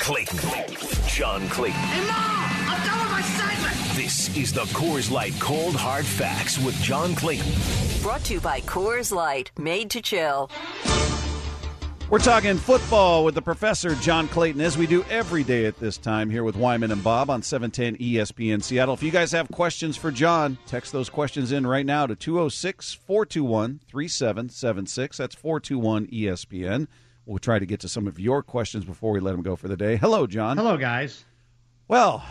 Clayton. John Clayton. Hey, Mom! I'm done with my segment! This is the Coors Light Cold Hard Facts with John Clayton. Brought to you by Coors Light, made to chill. We're talking football with the professor, John Clayton, as we do every day at this time here with Wyman and Bob on 710 ESPN Seattle. If you guys have questions for John, text those questions in right now to 206 421 3776. That's 421 ESPN. We'll try to get to some of your questions before we let him go for the day. Hello, John. Hello, guys. Well,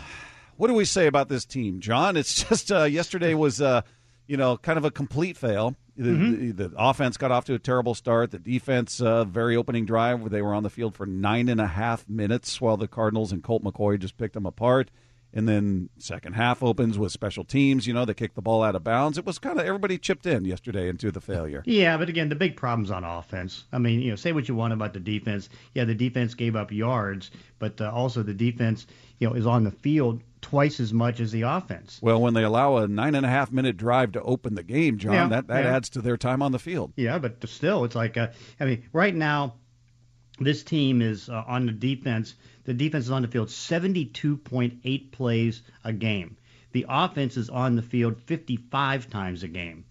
what do we say about this team, John? It's just uh, yesterday was, uh, you know, kind of a complete fail. The, Mm-hmm. the, the offense got off to a terrible start. The defense, uh, very opening drive, where they were on the field for nine and a half minutes while the Cardinals and Colt McCoy just picked them apart. And then second half opens with special teams. You know, they kicked the ball out of bounds. It was kind of everybody chipped in yesterday into the failure. Yeah, but again, the big problem's on offense. I mean, you know, say what you want about the defense. Yeah, the defense gave up yards, but uh, also the defense, you know, is on the field twice as much as the offense. Well, when they allow a nine and a half minute drive to open the game, John, Yeah, that, that yeah. adds to their time on the field. Yeah, but still, it's like, uh, I mean, right now, this team is uh, on the defense. The defense is on the field 72.8 plays a game. The offense is on the field 55 times a game.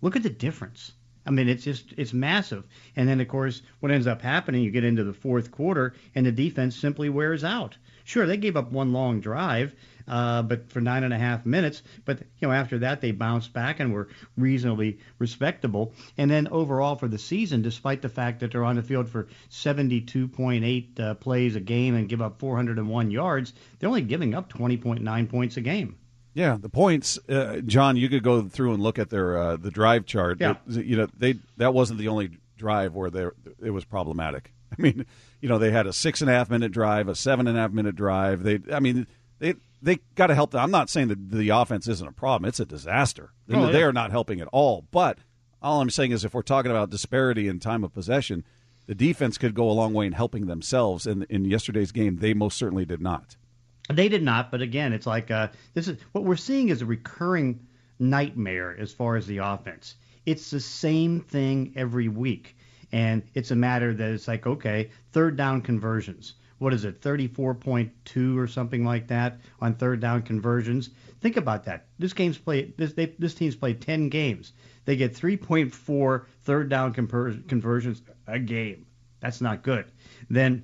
Look at the difference. I mean, it's just it's massive. And then of course, what ends up happening, you get into the fourth quarter, and the defense simply wears out. Sure, they gave up one long drive, uh, but for nine and a half minutes. But you know, after that, they bounced back and were reasonably respectable. And then overall for the season, despite the fact that they're on the field for 72.8 uh, plays a game and give up 401 yards, they're only giving up 20.9 points a game. Yeah, the points, uh, John. You could go through and look at their uh, the drive chart. Yeah. It- you know, they that wasn't the only drive where they it was problematic. I mean, you know, they had a six and a half minute drive, a seven and a half minute drive. They, I mean, they they got to help. them. I'm not saying that the offense isn't a problem. It's a disaster. Oh, they yeah. are not helping at all. But all I'm saying is, if we're talking about disparity in time of possession, the defense could go a long way in helping themselves. And in yesterday's game, they most certainly did not. They did not, but again, it's like uh, this is what we're seeing is a recurring nightmare as far as the offense. It's the same thing every week, and it's a matter that it's like okay, third down conversions. What is it, 34.2 or something like that on third down conversions? Think about that. This game's. This they, this team's played 10 games. They get 3.4 third down conver- conversions a game. That's not good. Then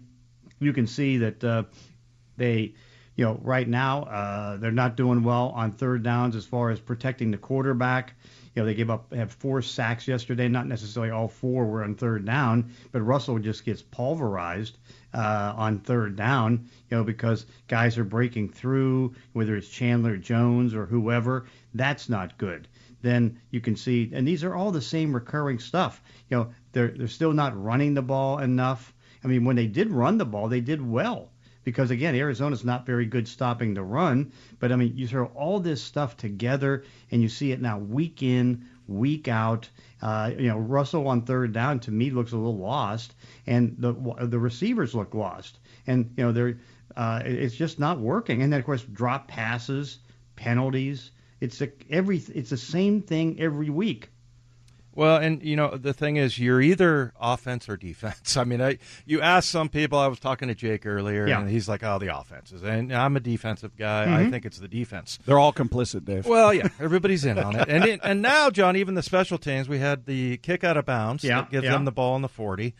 you can see that uh, they, you know, right now uh, they're not doing well on third downs as far as protecting the quarterback. You know, they gave up have four sacks yesterday. Not necessarily all four were on third down, but Russell just gets pulverized uh, on third down. You know, because guys are breaking through, whether it's Chandler Jones or whoever. That's not good. Then you can see, and these are all the same recurring stuff. You know, they're they're still not running the ball enough. I mean, when they did run the ball, they did well because again, Arizona's not very good stopping the run. But I mean, you throw all this stuff together, and you see it now week in, week out. Uh, you know, Russell on third down to me looks a little lost, and the the receivers look lost, and you know they're uh, it's just not working. And then of course, drop passes, penalties. It's a, every it's the same thing every week. Well, and you know the thing is, you're either offense or defense. I mean, I you ask some people. I was talking to Jake earlier, Yeah. and he's like, "Oh, the offenses," and I'm a defensive guy. I think it's the defense. They're all complicit, Dave. Well, yeah, everybody's in on it, and it, and now, John, even the special teams, we had the kick out of bounds Yeah, that gives yeah. them the ball in the forty,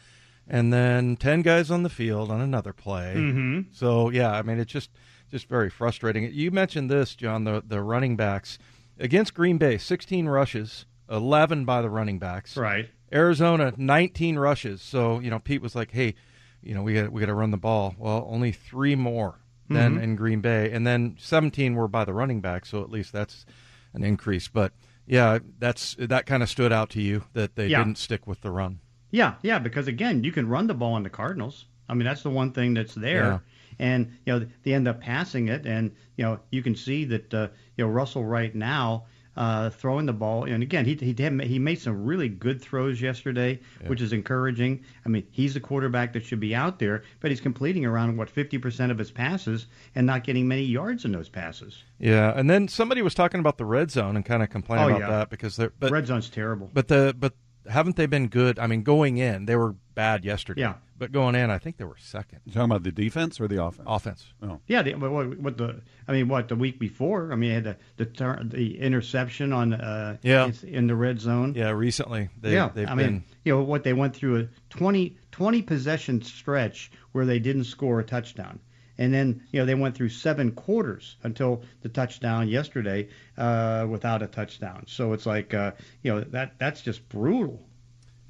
and then ten guys on the field on another play. Mm-hmm. So yeah, I mean, it's just just very frustrating. You mentioned this, John, the the running backs against Green Bay, sixteen rushes, eleven by the running backs. Right. Arizona, 19 rushes. So, you know, Pete was like, "Hey, you know, we got we got to run the ball." Well, only 3 more than in Green Bay, and then 17 were by the running back, so at least that's an increase. But yeah, that's that kind of stood out to you that they Yeah. didn't stick with the run. Yeah, yeah, because again, you can run the ball on the Cardinals. I mean, that's the one thing that's there. Yeah. And you know they end up passing it, and you know you can see that uh, you know Russell right now uh, throwing the ball, and again he he did, he made some really good throws yesterday, which is encouraging. I mean, he's the quarterback that should be out there, but he's completing around what 50% of his passes and not getting many yards in those passes. Yeah, and then somebody was talking about the red zone and kind of complaining Oh, about yeah. that because they're but Red zone's terrible. But the but haven't they been good? I mean, going in, they were bad yesterday. Yeah. But going in, I think they were second. You talking about the defense or the offense? Offense. Oh. Yeah, the, what, what the I mean, what the week before? I mean, had the the, turn, the interception on uh, Yeah. in- in the red zone. Yeah, recently they, yeah, they've I been. mean, you know what they went through a 20, 20 possession stretch where they didn't score a touchdown, and then you know they went through seven quarters until the touchdown yesterday uh, without a touchdown. So it's like uh, you know that that's just brutal.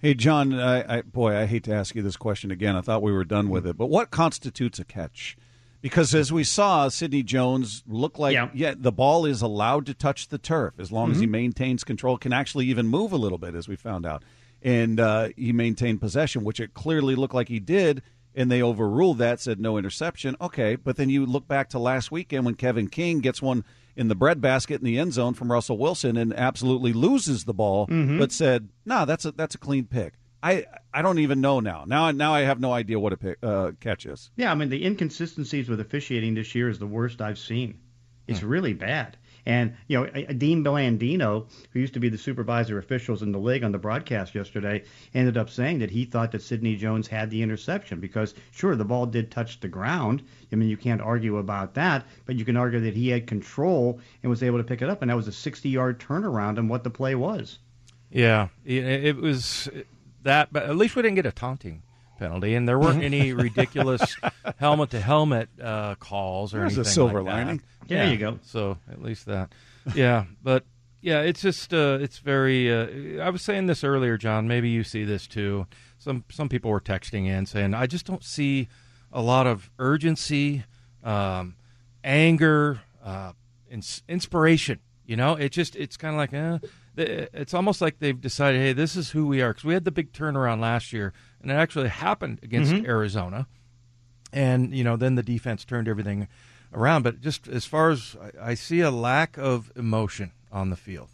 Hey, John, I, I, boy, I hate to ask you this question again. I thought we were done with it, but what constitutes a catch? Because as we saw, Sidney Jones looked like, Yeah. the ball is allowed to touch the turf as long as Mm-hmm. he maintains control, can actually even move a little bit, as we found out. And uh, he maintained possession, which it clearly looked like he did, and they overruled that, said no interception. Okay, but then you look back to last weekend when Kevin King gets one in the breadbasket in the end zone from Russell Wilson and absolutely loses the ball, Mm-hmm. but said, "Nah, that's a that's a clean pick." I I don't even know now. Now now I have no idea what a pick, uh, catch is. Yeah, I mean the inconsistencies with officiating this year is the worst I've seen. It's really bad. And you know, Dean Blandino, who used to be the supervisor officials in the league on the broadcast yesterday, ended up saying that he thought that Sidney Jones had the interception because sure the ball did touch the ground. I mean you can't argue about that, but you can argue that he had control and was able to pick it up, and that was a 60-yard turnaround on what the play was. Yeah, it was that, but at least we didn't get a taunting penalty, and there weren't any ridiculous helmet to helmet calls or There's a anything. silver like lining. There you go. So at least that, yeah. But yeah, it's just uh, it's very. Uh, I was saying this earlier, John. Maybe you see this too. Some some people were texting in saying, "I just don't see a lot of urgency, um, anger, uh, ins- inspiration." You know, it just it's kind of like, eh, it's almost like they've decided, hey, this is who we are because we had the big turnaround last year, and it actually happened against Arizona and you know then the defense turned everything around. But just as far as I, I see a lack of emotion on the field.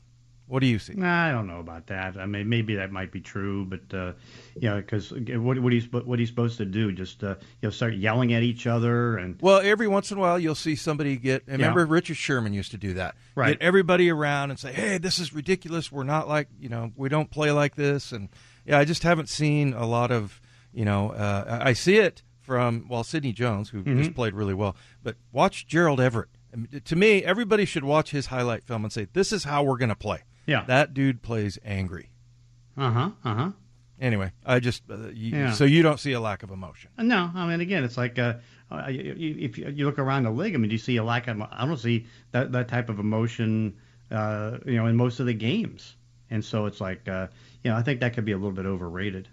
What do you see? Nah, I don't know about that. I mean, maybe that might be true, but uh, you know, because what what he's what he's supposed to do? Just uh, you know, start yelling at each other and Well, every once in a while you'll see somebody get. Remember, Richard Sherman used to do that. Right. Get everybody around and say, "Hey, this is ridiculous. We're not like you know, we don't play like this." And yeah, I just haven't seen a lot of you know. Uh, I see it from well, Sidney Jones, who Mm-hmm. just played really well. But watch Gerald Everett. I mean, To me, everybody should watch his highlight film and say, "This is how we're going to play." Yeah. that dude plays angry. uh huh, uh huh. Anyway, I just uh, you, Yeah. so you don't see a lack of emotion. No, I mean, again, it's like uh, uh, if you you look around the league, I mean, do you see a lack of? I don't see that that type of emotion, uh, you know, in most of the games, and so it's like, uh, you know, I think that could be a little bit overrated.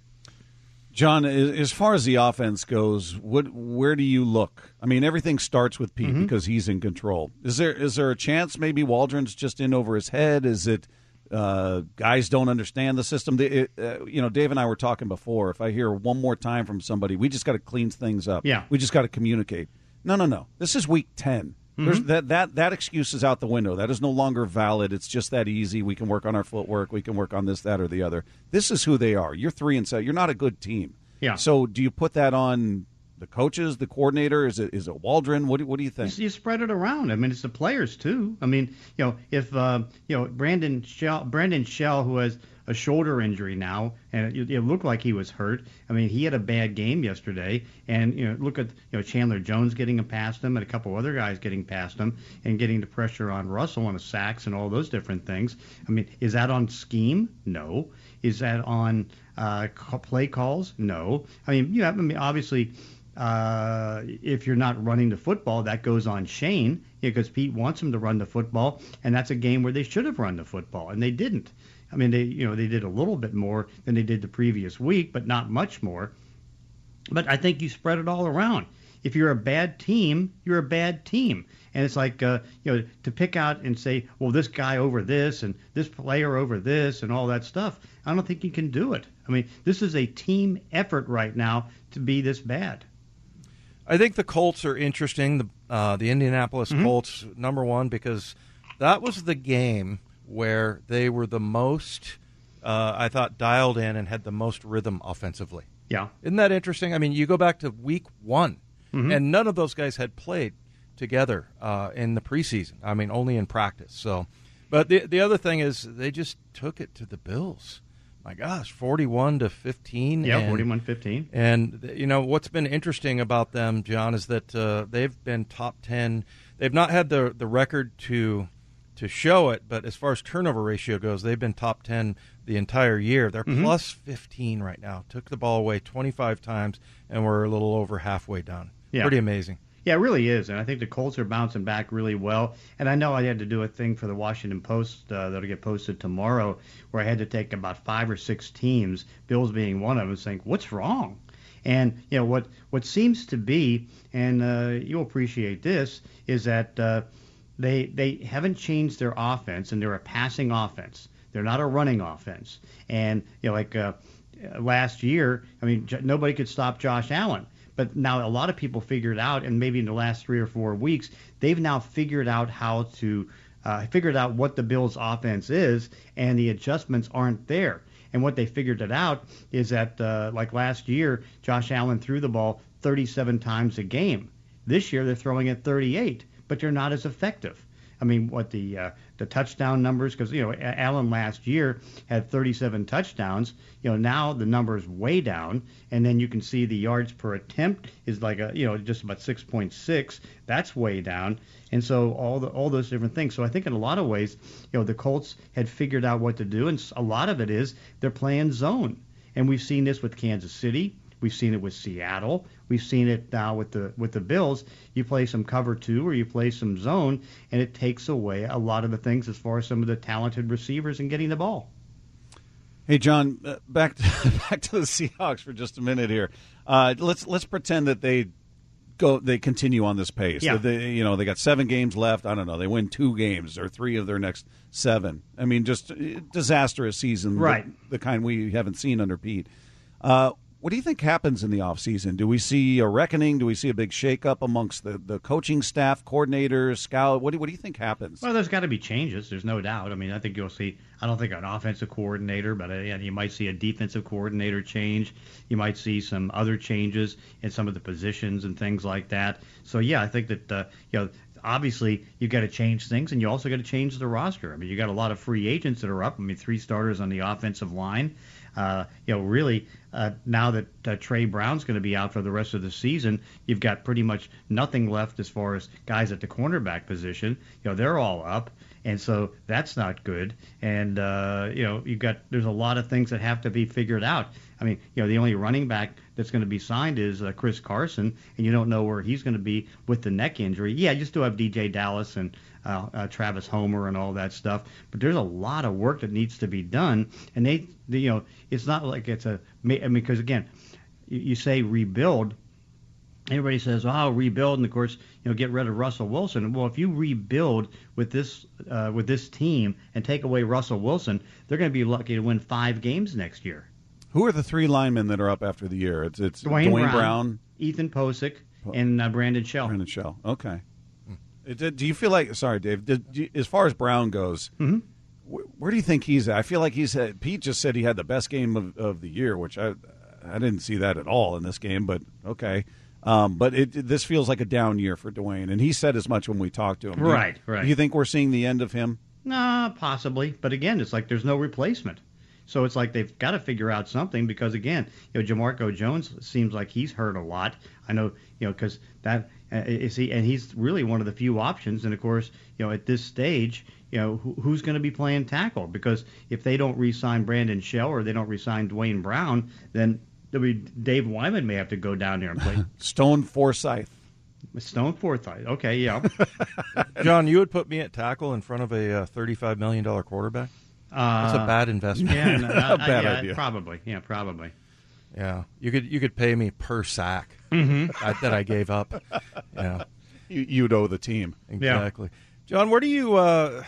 John, as far as the offense goes, what where do you look? I mean, everything starts with Pete because he's in control. Is there is there a chance maybe Waldron's just in over his head? Is it uh, guys don't understand the system? The, uh, you know, Dave and I were talking before. If I hear one more time from somebody, we just got to clean things up. Yeah. we just got to communicate. No, no, no. This is week 10 There's that that that excuse is out the window. That is no longer valid. It's just that easy. We can work on our footwork. We can work on this, that, or the other. This is who they are. You're three and seven. You're not a good team. Yeah. So do you put that on the coaches, the coordinator? Is it is it Waldron? What do, what do you think? You spread it around. I mean, it's the players too. I mean, you know, if uh, you know Brandon Shell, Brandon Shell, who has a shoulder injury now, and it, it looked like he was hurt. I mean, he had a bad game yesterday, and you know, look at you know Chandler Jones getting past him, and a couple other guys getting past him, and getting the pressure on Russell on the sacks and all those different things. I mean, is that on scheme? No. Is that on uh, play calls? No. I mean, you have, I mean, obviously uh, if you're not running the football, that goes on Shane because Pete wants him to run the football, and that's a game where they should have run the football, and they didn't. I mean, they you know they did a little bit more than they did the previous week, but not much more. But I think you spread it all around. If you're a bad team, you're a bad team, and it's like uh, you know to pick out and say, well, this guy over this and this player over this and all that stuff. I don't think you can do it. I mean, this is a team effort right now to be this bad. I think the Colts are interesting. The uh, the Indianapolis Colts, number one, because that was the game where they were the most, uh, I thought, dialed in and had the most rhythm offensively. Yeah. Isn't that interesting? I mean, you go back to week one, and none of those guys had played together uh, in the preseason. I mean, only in practice. So, but the the other thing is they just took it to the Bills. my gosh, 41 to 15. Yeah, and, 41 15. And, you know, what's been interesting about them, John, is that uh, they've been top 10. They've not had the, the record to to show it, but as far as turnover ratio goes, they've been top 10 the entire year. They're Mm-hmm. plus 15 right now. Took the ball away 25 times, and we're a little over halfway done. Yeah. Pretty amazing. Yeah, it really is, and I think the Colts are bouncing back really well. And I know I had to do a thing for the Washington Post uh, that'll get posted tomorrow, where I had to take about five or six teams, Bills being one of them, saying what's wrong. And you know what what seems to be, and uh, you'll appreciate this, is that uh, they they haven't changed their offense, and they're a passing offense. They're not a running offense. And you know, like uh, last year, I mean, J- nobody could stop Josh Allen. But now a lot of people figured out, and maybe in the last three or four weeks, they've now figured out how to uh, figured out what the Bills' offense is, and the adjustments aren't there. And what they figured it out is that, uh, like last year, Josh Allen threw the ball 37 times a game. This year, they're throwing it 38, but they're not as effective. I mean, what the uh, the touchdown numbers? Because you know, Allen last year had 37 touchdowns. You know, now the number is way down, and then you can see the yards per attempt is like a you know just about 6.6. That's way down, and so all the all those different things. So I think in a lot of ways, you know, the Colts had figured out what to do, and a lot of it is they're playing zone, and we've seen this with Kansas City. We've seen it with Seattle. We've seen it now with the with the Bills. You play some cover two or you play some zone, and it takes away a lot of the things as far as some of the talented receivers and getting the ball. Hey, John, uh, back to, back to the Seahawks for just a minute here. Uh, let's let's pretend that they go they continue on this pace. Yeah. They, you know, they got seven games left. I don't know. They win two games or three of their next seven. I mean, just uh, disastrous season, the- Right. The, kind we haven't seen under Pete. Uh, what do you think happens in the offseason? Do we see a reckoning? Do we see a big shakeup amongst the, the coaching staff, coordinators, scout? What do, what do you think happens? Well, there's got to be changes. There's no doubt. I mean, I think you'll see. I don't think an offensive coordinator, but uh, you might see a defensive coordinator change. You might see some other changes in some of the positions and things like that. So yeah, I think that uh, you know. Obviously, you've got to change things, and you also got to change the roster. I mean, you got a lot of free agents that are up. I mean, three starters on the offensive line. Uh, you know, really, uh, now that uh, Tre Brown's going to be out for the rest of the season, you've got pretty much nothing left as far as guys at the cornerback position. You know, they're all up, and so that's not good. And uh, you know, you've got there's a lot of things that have to be figured out. I mean, you know, the only running back that's going to be signed is uh, Chris Carson, and you don't know where he's going to be with the neck injury. Yeah, you still have DeeJay Dallas and uh, uh, Travis Homer and all that stuff, but there's a lot of work that needs to be done, and they, they you know, it's not like it's a I mean, because again, you, you say rebuild, everybody says, "Oh, rebuild," and of course, you know, get rid of Russell Wilson. Well, if you rebuild with this uh, with this team and take away Russell Wilson, they're going to be lucky to win five games next year. Who are the three linemen that are up after the year? It's it's Duane, Duane Brown, Brown, Ethan Pocic, and uh, Brandon Shell. Brandon Shell. Okay. Do you feel like? Sorry, Dave. Did, do as far as Brown goes, Mm-hmm. wh- where do you think he's at? I feel like he's had. Pete just said he had the best game of, of the year, which I I didn't see that at all in this game. But okay. Um, but it, this feels like a down year for Duane, and he said as much when we talked to him. Do you- Right, right. Do you think we're seeing the end of him? Nah, possibly. But again, it's like there's no replacement. So it's like they've got to figure out something because again, you know, Jamarco Jones seems like he's hurt a lot. I know, you know, because that uh, is he, and he's really one of the few options. And of course, you know, at this stage, you know, who, who's going to be playing tackle? Because if they don't re-sign Brandon Shell or they don't re-sign Duane Brown, then I mean, Dave Wyman may have to go down there and play Stone Forsythe. Stone Forsythe. Okay, yeah. John, you would put me at tackle in front of a uh, $35 million quarterback? Uh, That's a bad investment. Yeah, no, no, Bad yeah, idea. Probably. Yeah, probably. Yeah, you could you could pay me per sack that, that I gave up. Yeah, You, you'd owe the team. exactly. John, where do you uh,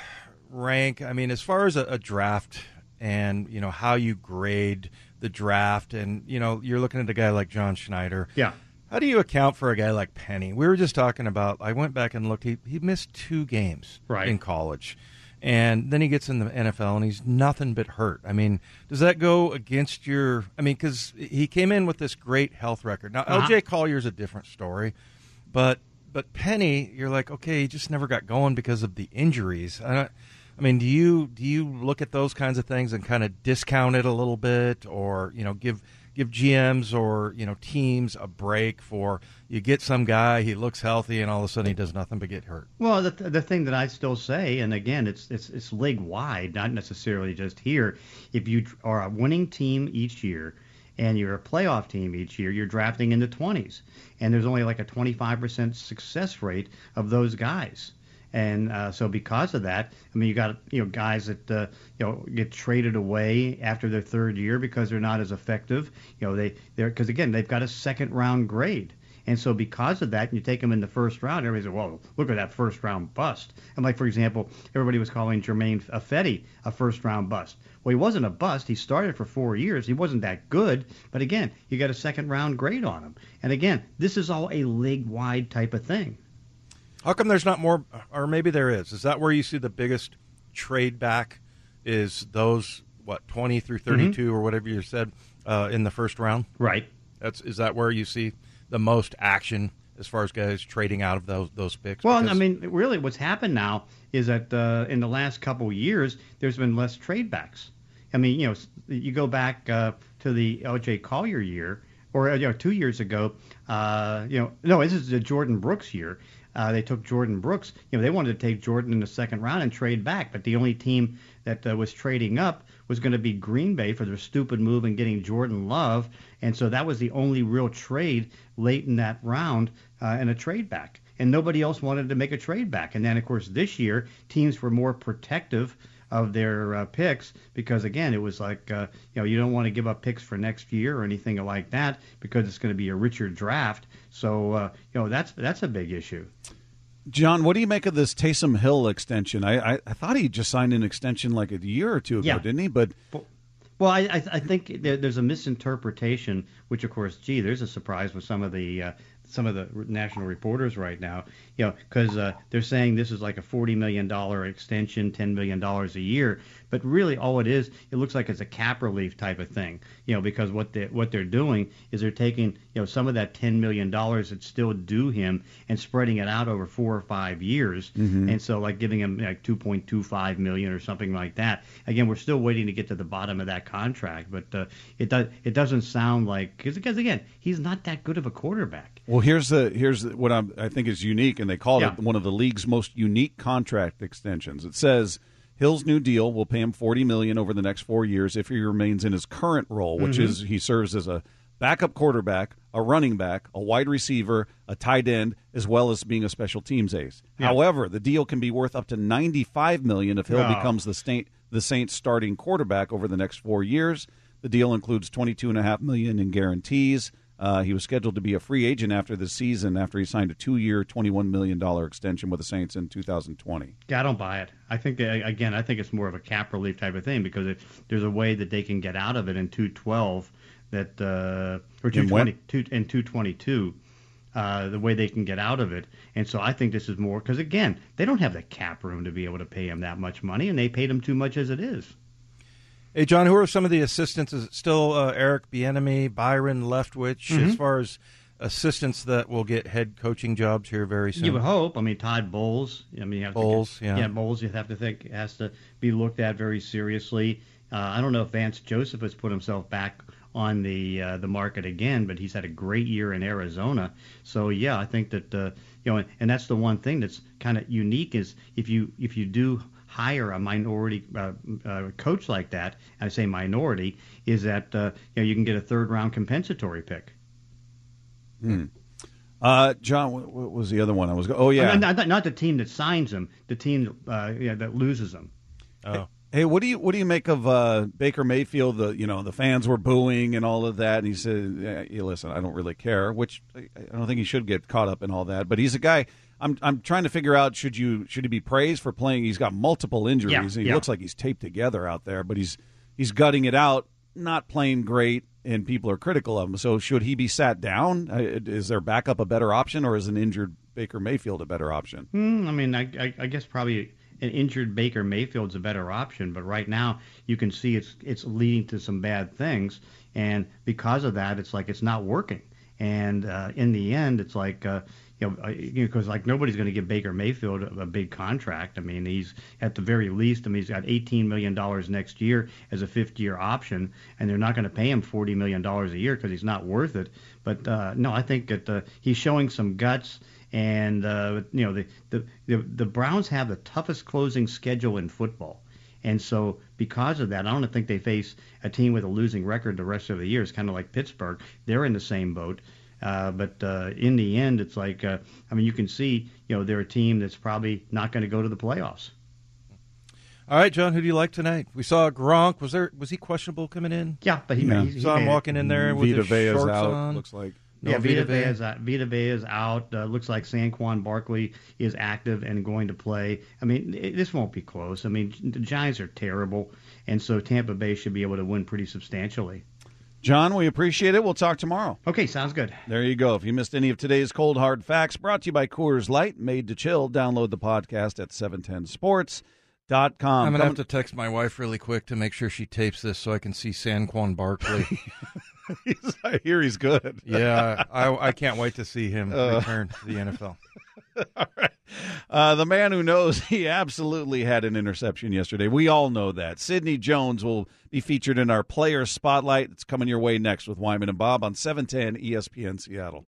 rank? I mean, as far as a, a draft and you know how you grade the draft, and you know you're looking at a guy like John Schneider. Yeah. How do you account for a guy like Penny? We were just talking about. I went back and looked. He he missed two games Right. in college, and then he gets in the NFL and he's nothing but hurt. I mean, does that go against your? I mean, because he came in with this great health record. Now, Uh-huh. L.J. Collier's a different story, but but Penny, you're like, okay, he just never got going because of the injuries. I don't, I mean, do you do you look at those kinds of things and kind of discount it a little bit, or you know, give give GMs or you know teams a break for you get some guy he looks healthy and all of a sudden he does nothing but get hurt. Well, the, the thing that I still say, and again, it's it's it's league wide, not necessarily just here. If you are a winning team each year and you're a playoff team each year, you're drafting in the 20s, and there's only like a 25% success rate of those guys. And uh, so because of that, I mean, you got you know guys that uh, you know get traded away after their third year because they're not as effective. You know they they're because again they've got a second round grade. And so because of that, and you take them in the first round, everybody says, well, look at that first round bust. And like, for example, everybody was calling Germain Ifedi a first round bust. Well, he wasn't a bust. He started for four years. He wasn't that good. But again, you got a second round grade on him. And again, this is all a league wide type of thing. How come there's not more, or maybe there is? Is that where you see the biggest trade back? Is those what 20 through 32 mm-hmm. or whatever you said uh, in the first round? Right. That's is that where you see the most action as far as guys trading out of those those picks? Well, because... I mean, really, what's happened now is that uh, in the last couple years, there's been less trade backs. I mean, you know, you go back uh, to the L.J. Collier year, or you know, two years ago. Uh, you know, no, this is the Jordyn Brooks year. Uh, they took Jordyn Brooks. You know, they wanted to take Jordyn in the second round and trade back, but the only team that uh, was trading up was going to be Green Bay for their stupid move in getting Jordan Love, and so that was the only real trade late in that round uh, and a trade back. And nobody else wanted to make a trade back. And then, of course, this year teams were more protective of their uh, picks because again it was like uh, you know you don't want to give up picks for next year or anything like that because it's going to be a richer draft so uh, you know that's that's a big issue John, what do you make of this Taysom Hill extension? I, I, I thought he just signed an extension like a year or two ago, yeah. didn't he? But well, I, I think there, there's a misinterpretation, which of course, gee, there's a surprise with some of the uh, some of the national reporters right now, you know, because uh, they're saying this is like a $40 million extension, $10 million a year. But really, all it is, it looks like it's a cap relief type of thing, you know, because what they what they're doing is they're taking, you know, some of that $10 million that's still due him and spreading it out over four or five years, mm-hmm. and so like giving him like 2.25 million or something like that. Again, we're still waiting to get to the bottom of that contract, but uh, it does it doesn't sound like because again, he's not that good of a quarterback. Well, here's the here's what I'm, i think is unique, and they call yeah. it one of the league's most unique contract extensions. It says Hill's new deal will pay him forty million over the next four years if he remains in his current role, which mm-hmm. is he serves as a backup quarterback, a running back, a wide receiver, a tight end, as well as being a special teams ace. Yeah. However, the deal can be worth up to ninety five million if Hill oh. becomes the Saint the Saints starting quarterback over the next four years. The deal includes twenty two and a half million in guarantees. Uh, he was scheduled to be a free agent after the season after he signed a two-year, $21 million extension with the Saints in 2020. Yeah, I don't buy it. I think again, I think it's more of a cap relief type of thing because if there's a way that they can get out of it in 212 that uh, or 220 two, in 222. Uh, the way they can get out of it. And so I think this is more because again, they don't have the cap room to be able to pay him that much money, and they paid him too much as it is. Hey, John, who are some of the assistants? Is it still uh, Eric Bieniemy, Byron Leftwich, mm-hmm. as far as assistants that will get head coaching jobs here very soon? You would hope. I mean, Todd Bowles. I mean, you have Bowles, to, yeah, yeah, Bowles. You have to think has to be looked at very seriously. Uh, I don't know if Vance Joseph has put himself back on the uh, the market again, but he's had a great year in Arizona. So yeah, I think that uh, you know, and, and that's the one thing that's kind of unique is if you if you do hire a minority uh, uh, coach like that, I say minority, is that uh, you know you can get a third round compensatory pick. Hmm. Uh, John, what was the other one? I was. Oh yeah, not, not the team that signs them, the team uh, yeah, that loses them. Oh. Hey, what do you what do you make of uh, Baker Mayfield? The you know the fans were booing and all of that, and he said, yeah, "Listen, I don't really care." Which I don't think he should get caught up in all that. But he's a guy. I'm I'm trying to figure out should you should he be praised for playing? He's got multiple injuries. Yeah, and he yeah. looks like he's taped together out there, but he's he's gutting it out, not playing great, and people are critical of him. So should he be sat down? Uh, is there backup a better option, or is an injured Baker Mayfield a better option? Mm, I mean, I, I, I guess probably an injured Baker Mayfield's a better option, but right now you can see it's it's leading to some bad things, and because of that, it's like it's not working. And uh, in the end, it's like uh, you know, because like nobody's going to give Baker Mayfield a, a big contract. I mean, he's at the very least. I mean, he's got 18 million dollars next year as a 50-year option, and they're not going to pay him 40 million dollars a year because he's not worth it. But uh, no, I think that uh, he's showing some guts. And uh, you know the, the the the Browns have the toughest closing schedule in football. And so, because of that, I don't think they face a team with a losing record the rest of the year. It's kind of like Pittsburgh; they're in the same boat. Uh, but uh, in the end, it's like uh, I mean, you can see, you know, they're a team that's probably not going to go to the playoffs. All right, John, who do you like tonight? We saw Gronk. Was there was he questionable coming in? Yeah, but he, Yeah. he, he saw him walking in there with Vita his Vea's shorts out. on. Looks like. No yeah, Vita Vita Vea Vea? is out. Vita Vea is out. Uh, looks like Saquon Barkley is active and going to play. I mean, it, this won't be close. I mean, the Giants are terrible, and so Tampa Bay should be able to win pretty substantially. John, we appreciate it. We'll talk tomorrow. Okay, sounds good. There you go. If you missed any of today's cold hard facts, brought to you by Coors Light, made to chill. Download the podcast at 710sports.com. I'm gonna have to text my wife really quick to make sure she tapes this so I can see Saquon Barkley. I hear he's good. yeah, I, I can't wait to see him uh. return to the NFL. All right. Uh, the man who knows he absolutely had an interception yesterday. We all know that. Sidney Jones will be featured in our player spotlight. It's coming your way next with Wyman and Bob on 710 ESPN Seattle.